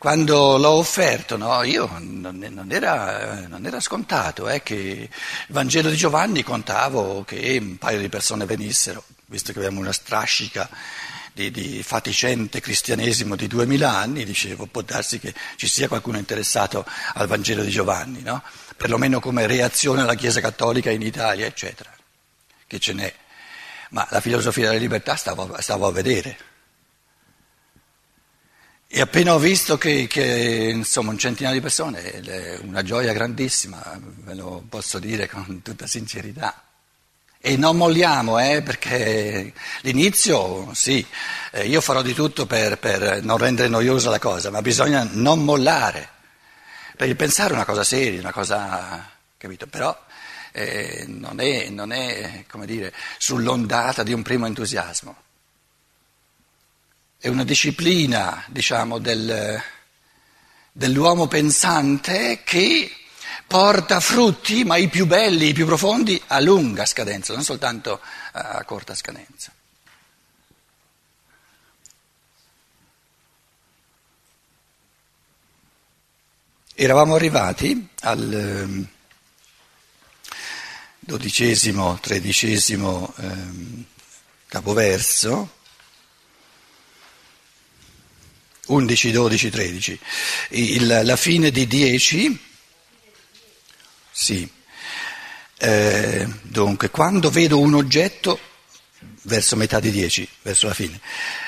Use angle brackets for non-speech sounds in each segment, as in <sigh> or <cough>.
quando l'ho offerto, no, io non, era, non era, scontato eh, che il Vangelo di Giovanni contavo che un paio di persone venissero, visto che abbiamo una strascica di, di faticente cristianesimo di duemila anni, dicevo, può darsi che ci sia qualcuno interessato al Vangelo di Giovanni, no? perlomeno come reazione alla Chiesa Cattolica in Italia, eccetera, che ce n'è. Ma la filosofia della libertà stavo, stavo a vedere. E appena ho visto che, che, insomma un centinaio di persone, è una gioia grandissima, ve lo posso dire con tutta sincerità. E non molliamo, eh, perché l'inizio, sì, eh, io farò di tutto per, per, non rendere noiosa la cosa, ma bisogna non mollare, perché pensare è una cosa seria, una cosa, capito? Però eh, non è, non è, dire, sull'ondata di un primo entusiasmo è una disciplina, diciamo, del, dell'uomo pensante che porta frutti, ma i più belli, i più profondi, a lunga scadenza, non soltanto a corta scadenza. Eravamo arrivati al ehm, dodicesimo, tredicesimo eh, capoverso 11, 12, 13. Il, la fine di 10, sì. Eh, dunque, quando vedo un oggetto, verso metà di 10, verso la fine,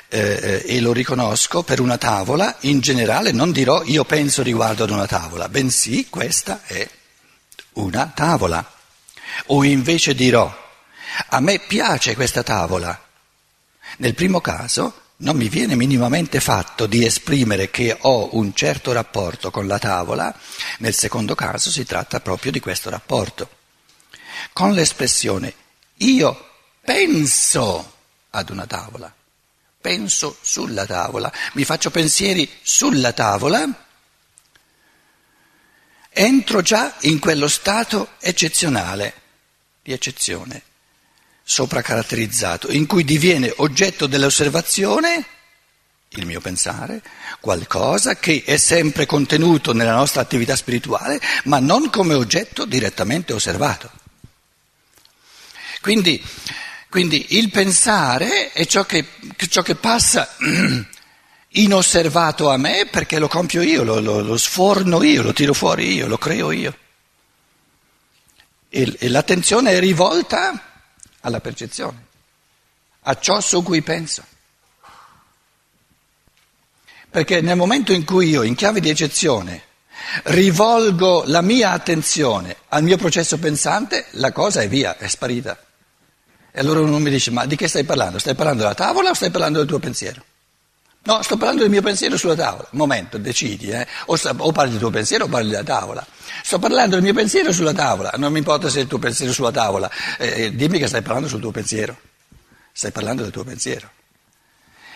eh, e lo riconosco per una tavola, in generale non dirò io penso riguardo ad una tavola, bensì questa è una tavola. O invece dirò a me piace questa tavola. Nel primo caso non mi viene minimamente fatto di esprimere che ho un certo rapporto con la tavola, nel secondo caso si tratta proprio di questo rapporto. Con l'espressione io penso ad una tavola, penso sulla tavola, mi faccio pensieri sulla tavola, entro già in quello stato eccezionale, di eccezione sopracaratterizzato, in cui diviene oggetto dell'osservazione, il mio pensare, qualcosa che è sempre contenuto nella nostra attività spirituale, ma non come oggetto direttamente osservato. Quindi, quindi il pensare è ciò che, ciò che, passa <clears throat> inosservato a me perché lo compio io, lo, lo, lo sforno io, lo tiro fuori io, lo creo io. E, e l'attenzione è rivolta alla percezione, a ciò su cui penso. Perché nel momento in cui io, in chiave di eccezione, rivolgo la mia attenzione al mio processo pensante, la cosa è via, è sparita. E allora uno mi dice, ma di che stai parlando? Stai parlando della tavola o stai parlando del tuo pensiero? No, sto parlando del mio pensiero sulla tavola. Momento, decidi, eh? o, o, parli del tuo pensiero o parli della tavola. Sto parlando del mio pensiero sulla tavola, non mi importa se è il tuo pensiero sulla tavola, eh, eh, dimmi che stai parlando sul tuo pensiero. Stai parlando del tuo pensiero.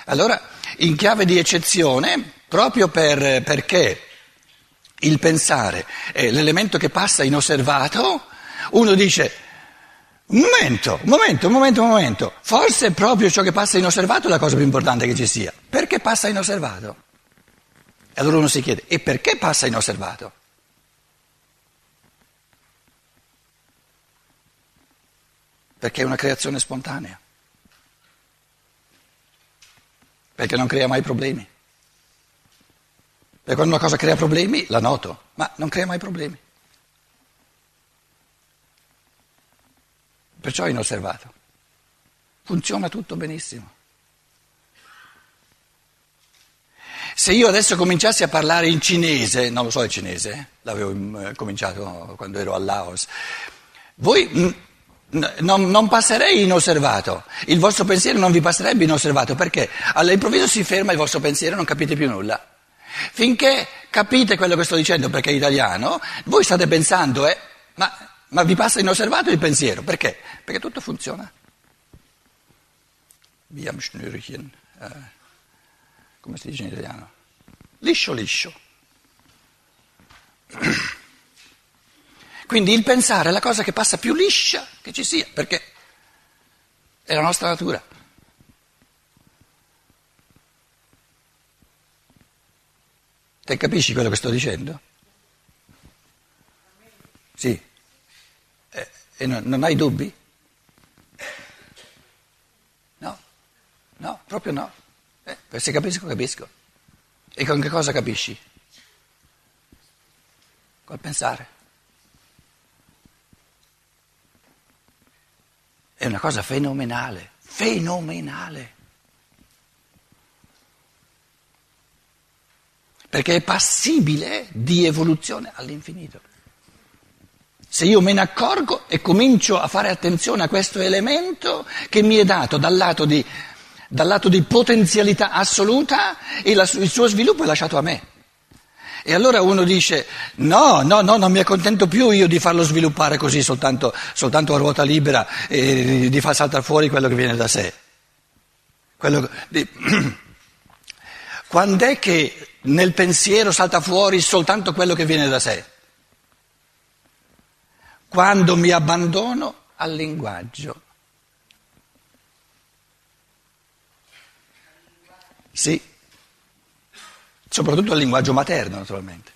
Allora, in chiave di eccezione, proprio per, perché il pensare è l'elemento che passa inosservato, uno dice un momento, un momento, un momento, un momento. Forse proprio ciò che passa inosservato è la cosa più importante che ci sia. Perché passa inosservato? E allora uno si chiede, e perché passa inosservato? Perché è una creazione spontanea. Perché non crea mai problemi. Perché quando una cosa crea problemi, la noto, ma non crea mai problemi. Perciò è inosservato. Funziona tutto benissimo. Se io adesso cominciassi a parlare in cinese, non lo so il cinese, eh? l'avevo mm, cominciato quando ero a Laos, voi mm, non, non, passerei inosservato, il vostro pensiero non vi passerebbe inosservato perché all'improvviso si ferma il vostro pensiero e non capite più nulla. Finché capite quello che sto dicendo perché è italiano, voi state pensando, eh, ma ma vi passa inosservato il pensiero, perché? Perché tutto funziona. Via Schnürchen, eh, come si dice in italiano? Liscio, liscio. Quindi il pensare è la cosa che passa più liscia che ci sia, perché è la nostra natura. Te capisci quello che sto dicendo? Sì. E non, non hai dubbi? No, no, proprio no. Eh, se capisco, capisco. E con che cosa capisci? Col pensare. È una cosa fenomenale, fenomenale. Perché è passibile di evoluzione all'infinito. Se io me ne accorgo e comincio a fare attenzione a questo elemento che mi è dato dal lato di, dal lato di potenzialità assoluta e la, il suo sviluppo è lasciato a me. E allora uno dice no, no, no, non mi accontento più io di farlo sviluppare così soltanto, soltanto a ruota libera e di far saltare fuori quello che viene da sé. Quello, di, <clears throat> quando è che nel pensiero salta fuori soltanto quello che viene da sé? Quando mi abbandono al linguaggio. Sì, soprattutto al linguaggio materno naturalmente.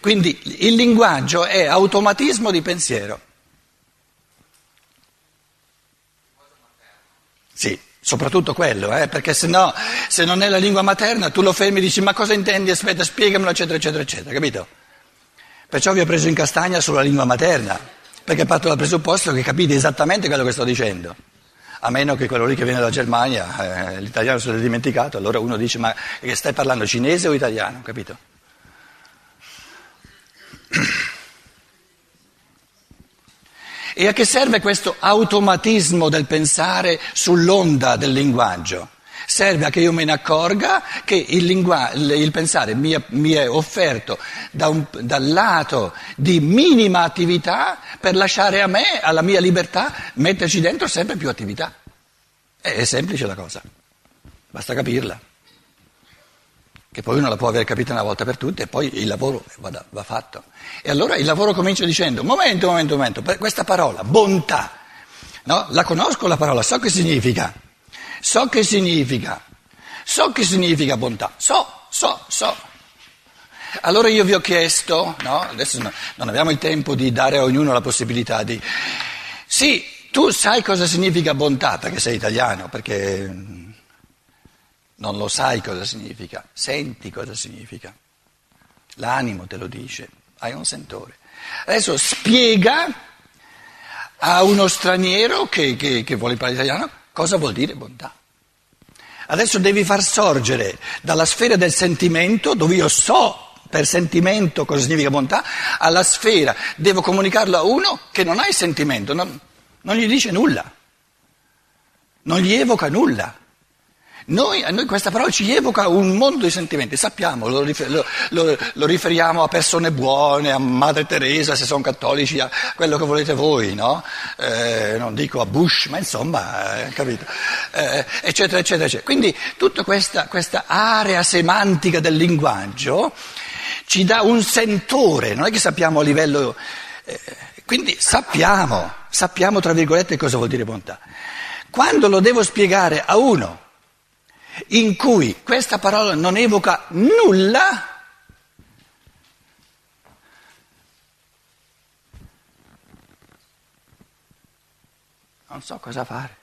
Quindi il linguaggio è automatismo di pensiero. Sì, soprattutto quello, eh, perché se no, se non è la lingua materna, tu lo fermi e dici ma cosa intendi, aspetta, spiegamelo, eccetera, eccetera, eccetera, capito? Perciò vi ho preso in castagna sulla lingua materna, perché parto dal presupposto che capite esattamente quello che sto dicendo. A meno che quello lì che viene dalla Germania, eh, l'italiano se l'è dimenticato, allora uno dice ma stai parlando cinese o italiano, capito? E a che serve questo automatismo del pensare sull'onda del linguaggio? Serve a che io me ne accorga che il, lingua, il, pensare mi è, mi è offerto da un, dal lato di minima attività per lasciare a me, alla mia libertà, metterci dentro sempre più attività. È, è semplice la cosa, basta capirla. Che poi uno la può aver capita una volta per tutte e poi il lavoro va, va fatto. E allora il lavoro comincia dicendo, momento, momento, momento, questa parola, bontà, no? la conosco la parola, so che significa. So che significa, so che significa bontà, so, so, so. Allora io vi ho chiesto, no? adesso non abbiamo il tempo di dare a ognuno la possibilità di... Sì, tu sai cosa significa bontà perché sei italiano, perché non lo sai cosa significa, senti cosa significa. L'animo te lo dice, hai un sentore. Adesso spiega a uno straniero che, che, che vuole imparare italiano Cosa vuol dire bontà? Adesso devi far sorgere dalla sfera del sentimento, dove io so per sentimento cosa significa bontà, alla sfera, devo comunicarlo a uno che non ha il sentimento, non, non gli dice nulla, non gli evoca nulla. Noi, a noi questa parola ci evoca un mondo di sentimenti, sappiamo, lo, lo, lo, lo, riferiamo a persone buone, a Madre Teresa se sono cattolici, a quello che volete voi, no? Eh, non dico a Bush, ma insomma, eh, capito? Eh, eccetera, eccetera, eccetera. Quindi tutta questa, questa area semantica del linguaggio ci dà un sentore, non è che sappiamo a livello... Eh, quindi sappiamo, sappiamo tra virgolette cosa vuol dire bontà. Quando lo devo spiegare a uno in cui questa parola non evoca nulla, non so cosa fare.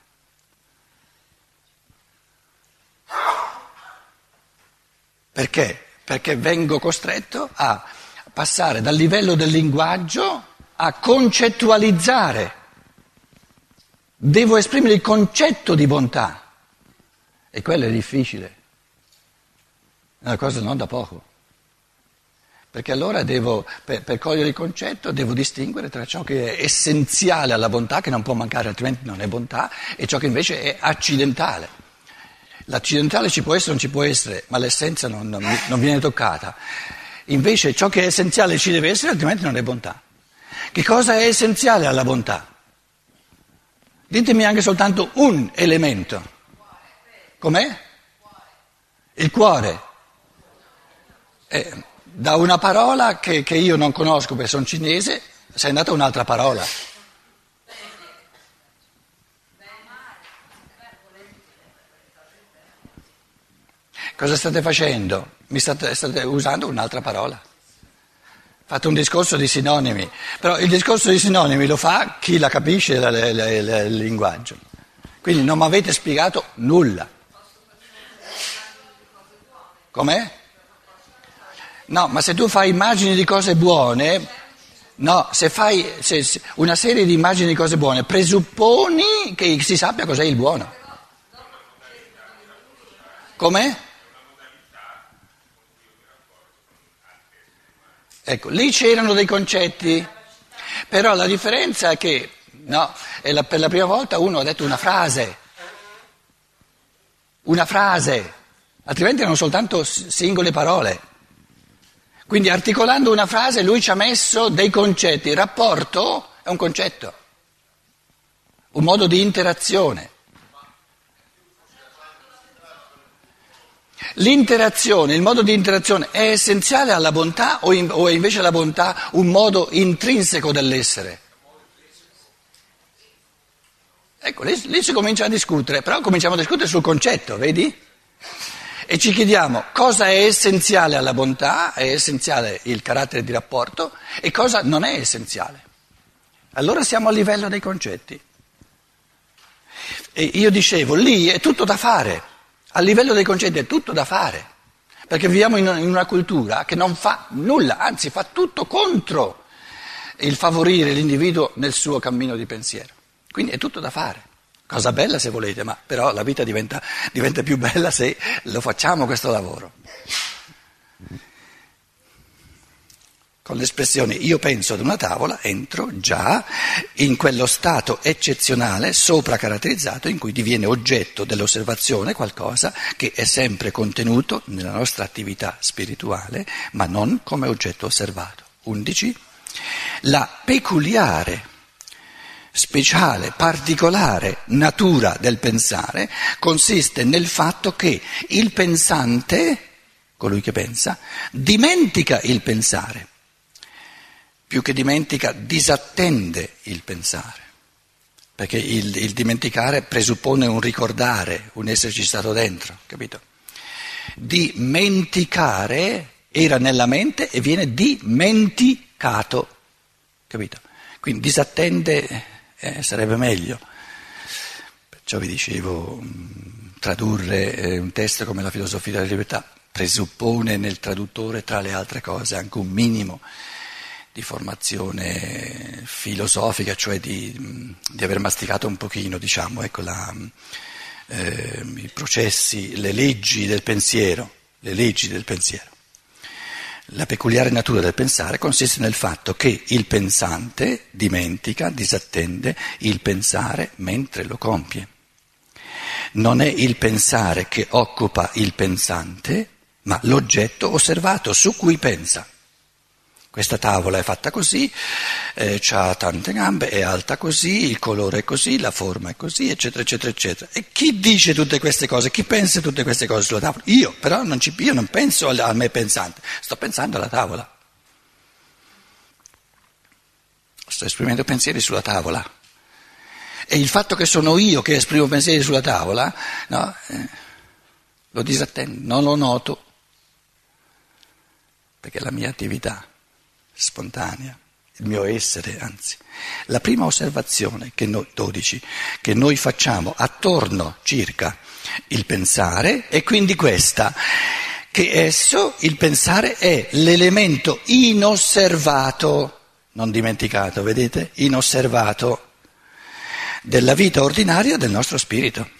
Perché? Perché vengo costretto a passare dal livello del linguaggio a concettualizzare. Devo esprimere il concetto di bontà. E quello è difficile, è una cosa non da poco. Perché allora devo, per, per, cogliere il concetto, devo distinguere tra ciò che è essenziale alla bontà, che non può mancare, altrimenti non è bontà, e ciò che invece è accidentale. L'accidentale ci può essere o non ci può essere, ma l'essenza non, non, non viene toccata. Invece ciò che è essenziale ci deve essere, altrimenti non è bontà. Che cosa è essenziale alla bontà? Ditemi anche soltanto un elemento. Com'è? Il cuore. Eh, da una parola che, che, io non conosco perché sono cinese, sei andata un'altra parola. Cosa state facendo? Mi state, state usando un'altra parola. Fate un discorso di sinonimi, però il discorso di sinonimi lo fa chi la capisce il linguaggio. Quindi non mi avete spiegato nulla. Com'è? No, ma se tu fai immagini di cose buone, no, se fai se, se una serie di immagini di cose buone, presupponi che si sappia cos'è il buono. Com'è? Ecco, lì c'erano dei concetti, però la differenza è che no, è la, per la prima volta uno ha detto una frase, una frase, altrimenti erano soltanto singole parole. Quindi articolando una frase lui ci ha messo dei concetti, il rapporto è un concetto, un modo di interazione. L'interazione, il modo di interazione è essenziale alla bontà o, in, o è invece la bontà un modo intrinseco dell'essere? Ecco, lì, lì, si comincia a discutere, però cominciamo a discutere sul concetto, vedi? E ci chiediamo cosa è essenziale alla bontà, è essenziale il carattere di rapporto e cosa non è essenziale. Allora siamo a livello dei concetti. E io dicevo, lì è tutto da fare. A livello dei concetti è tutto da fare, perché viviamo in una cultura che non fa nulla, anzi fa tutto contro il favorire l'individuo nel suo cammino di pensiero. Quindi è tutto da fare. Cosa bella se volete, ma però la vita diventa, diventa più bella se lo facciamo questo lavoro. con l'espressione io penso ad una tavola, entro già in quello stato eccezionale, sopra caratterizzato, in cui diviene oggetto dell'osservazione qualcosa che è sempre contenuto nella nostra attività spirituale, ma non come oggetto osservato. 11. La peculiare, speciale, particolare natura del pensare consiste nel fatto che il pensante, colui che pensa, dimentica il pensare più che dimentica, disattende il pensare, perché il, il, dimenticare presuppone un ricordare, un esserci stato dentro, capito? Dimenticare era nella mente e viene dimenticato, capito? Quindi disattende eh, sarebbe meglio. Perciò vi dicevo, tradurre eh, un testo come la filosofia della libertà presuppone nel traduttore, tra le altre cose, anche un minimo di formazione filosofica, cioè di, di aver masticato un pochino, diciamo, ecco, la, eh, i processi, le leggi del pensiero, le leggi del pensiero. La peculiare natura del pensare consiste nel fatto che il pensante dimentica, disattende il pensare mentre lo compie. Non è il pensare che occupa il pensante, ma l'oggetto osservato su cui pensa. Questa tavola è fatta così, eh, ha tante gambe, è alta così, il colore è così, la forma è così, eccetera, eccetera, eccetera. E chi dice tutte queste cose? Chi pensa tutte queste cose sulla tavola? Io, però non, ci, io non penso al, al me pensante, sto pensando alla tavola. Sto esprimendo pensieri sulla tavola. E il fatto che sono io che esprimo pensieri sulla tavola, no, eh, lo disattendo, non lo noto, perché è la mia attività spontanea, il mio essere, anzi. La prima osservazione che noi, 12, che noi facciamo attorno circa il pensare è quindi questa, che esso, il pensare, è l'elemento inosservato, non dimenticato, vedete, inosservato della vita ordinaria del nostro spirito.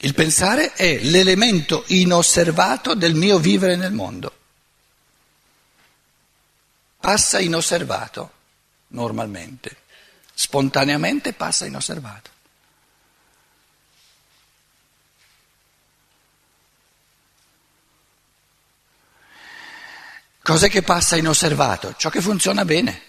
Il pensare è l'elemento inosservato del mio vivere nel mondo passa inosservato normalmente, spontaneamente passa inosservato. Cos'è che passa inosservato? Ciò che funziona bene.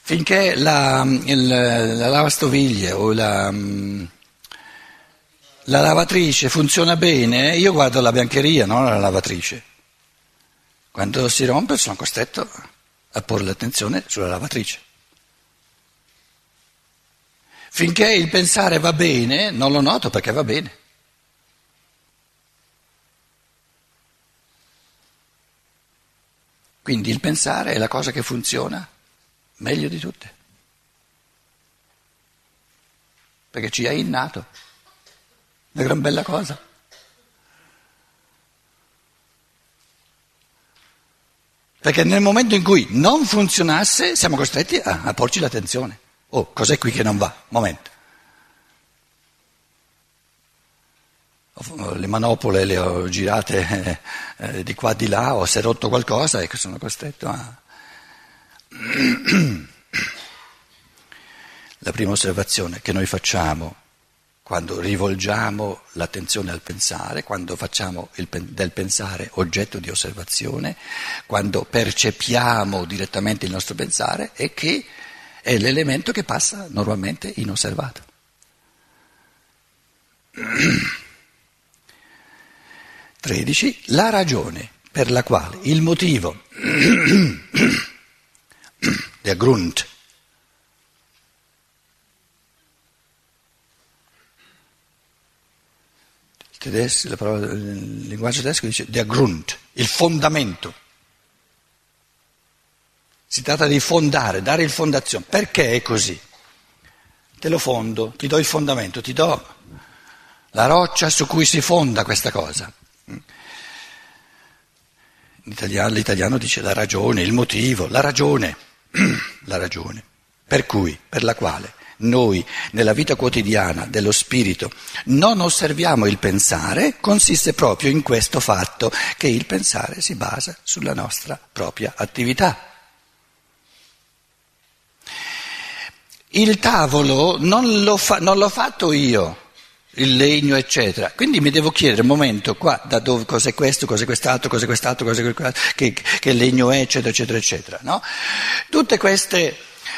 Finché la, il, la lavastoviglie o la, la lavatrice funziona bene, io guardo la biancheria, non la lavatrice. Quando si rompe sono costretto a porre l'attenzione sulla lavatrice. Finché il pensare va bene, non lo noto perché va bene. Quindi il pensare è la cosa che funziona meglio di tutte, perché ci è innato, una gran bella cosa. Perché nel momento in cui non funzionasse siamo costretti a, a porci l'attenzione. Oh, cos'è qui che non va? Momento. le manopole le ho girate eh, di qua di là, o si è rotto qualcosa e sono costretto a... <clears throat> La prima osservazione che noi facciamo quando rivolgiamo l'attenzione al pensare, quando facciamo il, del pensare oggetto di osservazione, quando percepiamo direttamente il nostro pensare, è che è l'elemento che passa normalmente inosservato. <clears throat> 13. La ragione per la quale il motivo, <clears throat> der Grund, tedesco, la parola, il linguaggio tedesco dice der Grund, il fondamento. Si tratta di fondare, dare il fondazione. Perché è così? Te lo fondo, ti do il fondamento, ti do la roccia su cui si fonda questa cosa. L'italiano, l'italiano dice la ragione, il motivo, la ragione, <clears throat> la ragione, per cui, per la quale noi nella vita quotidiana dello spirito non osserviamo il pensare, consiste proprio in questo fatto che il pensare si basa sulla nostra propria attività. Il tavolo non, l'ho, fa, non l'ho fatto io il legno, eccetera. Quindi mi devo chiedere un momento qua, da dove, cos'è questo, cos'è quest'altro, cos'è quest'altro, cos'è quest'altro, che, che legno è, eccetera, eccetera, eccetera. No? Tutte, queste,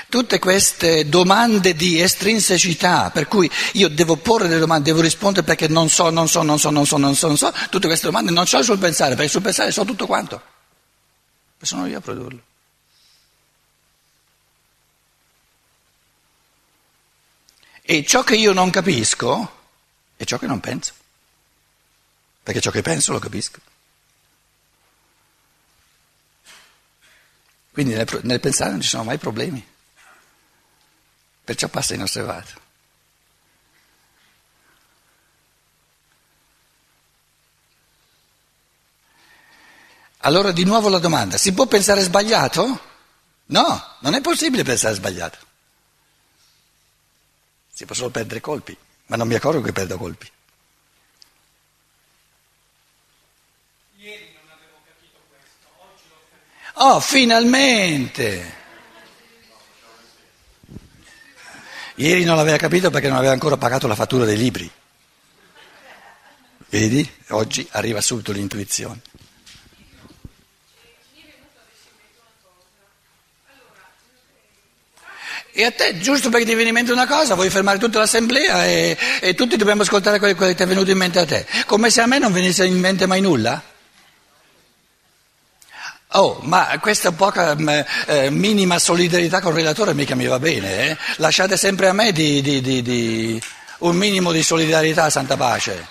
tutte queste domande di estrinsecità, per cui io devo porre delle domande, devo rispondere perché non so, non so, non so, non so, non so, non so, tutte queste domande non so sul pensare, perché sul pensare so tutto quanto. Sono io a produrlo. E ciò che io non capisco, è ciò che non penso, perché ciò che penso lo capisco. Quindi nel, nel pensare non ci sono mai problemi, perciò passa inosservato. Allora di nuovo la domanda, si può pensare sbagliato? No, non è possibile pensare sbagliato. Si può solo perdere colpi ma non mi accorgo che perdo colpi. Ieri non avevo capito questo, oggi l'ho capito. Oh, finalmente! Ieri non l'aveva capito perché non aveva ancora pagato la fattura dei libri. Vedi? Oggi arriva subito l'intuizione. E a te, giusto perché ti viene in mente una cosa, vuoi fermare tutta l'assemblea e, e tutti dobbiamo ascoltare quello che ti è venuto in mente a te. Come se a me non venisse in mente mai nulla? Oh, ma questa poca mm, eh, minima solidarietà con il relatore mica mi va bene, eh? Lasciate sempre a me di, di, di, di un minimo di solidarietà, santa pace.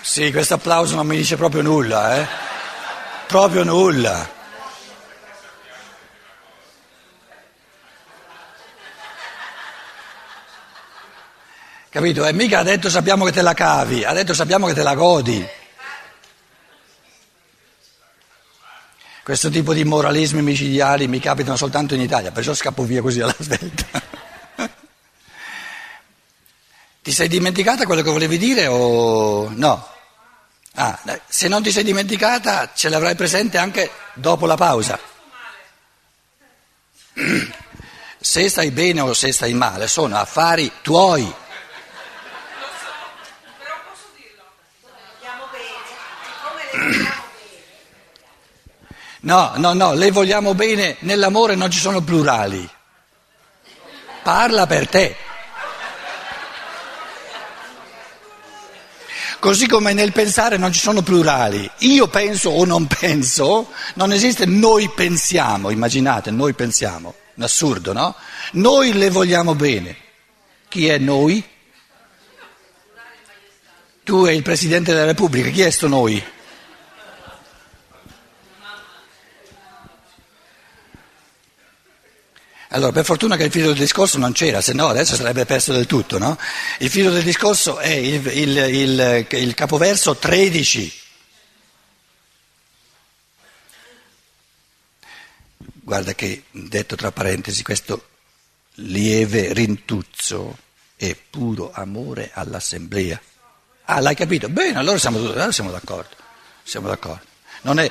Sì, questo applauso non mi dice proprio nulla, eh? Proprio nulla. Capito? E mica ha detto sappiamo che te la cavi, ha detto sappiamo che te la godi. Questo tipo di moralismi micidiali mi capitano soltanto in Italia, perciò scappo via così alla svelta. <laughs> Ti sei dimenticata quello che volevi dire o no? Ah, se non ti sei dimenticata ce l'avrai presente anche dopo la pausa. <clears throat> Se stai bene o se stai male sono affari tuoi. No, no, no, le vogliamo bene, nell'amore non ci sono plurali. Parla per te. Così come nel pensare non ci sono plurali, io penso o non penso, non esiste noi pensiamo, immaginate, noi pensiamo, un assurdo, no? Noi le vogliamo bene. Chi è noi? Tu e il Presidente della Repubblica, chi è sto noi? Allora, per fortuna che il filo del discorso non c'era, se no adesso sarebbe perso del tutto, no? Il filo del discorso è il, il, il, il capoverso 13. Guarda che, detto tra parentesi, questo lieve rintuzzo è puro amore all'assemblea. Ah, l'hai capito? Bene, allora siamo, allora siamo d'accordo. Siamo d'accordo. Non è,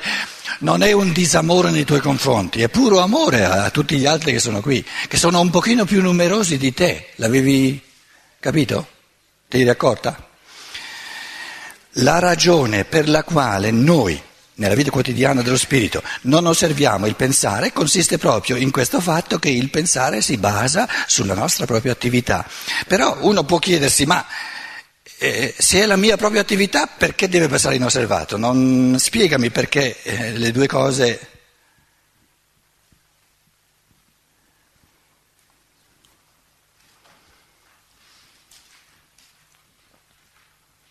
non è, un disamore nei tuoi confronti, è puro amore a, a tutti gli altri che sono qui, che sono un pochino più numerosi di te. L'avevi capito? Ti eri accorta? La ragione per la quale noi, nella vita quotidiana dello spirito, non osserviamo il pensare consiste proprio in questo fatto che il pensare si basa sulla nostra propria attività. Però uno può chiedersi, ma eh, se è la mia propria attività, perché deve passare inosservato? Non, spiegami perché eh, le due cose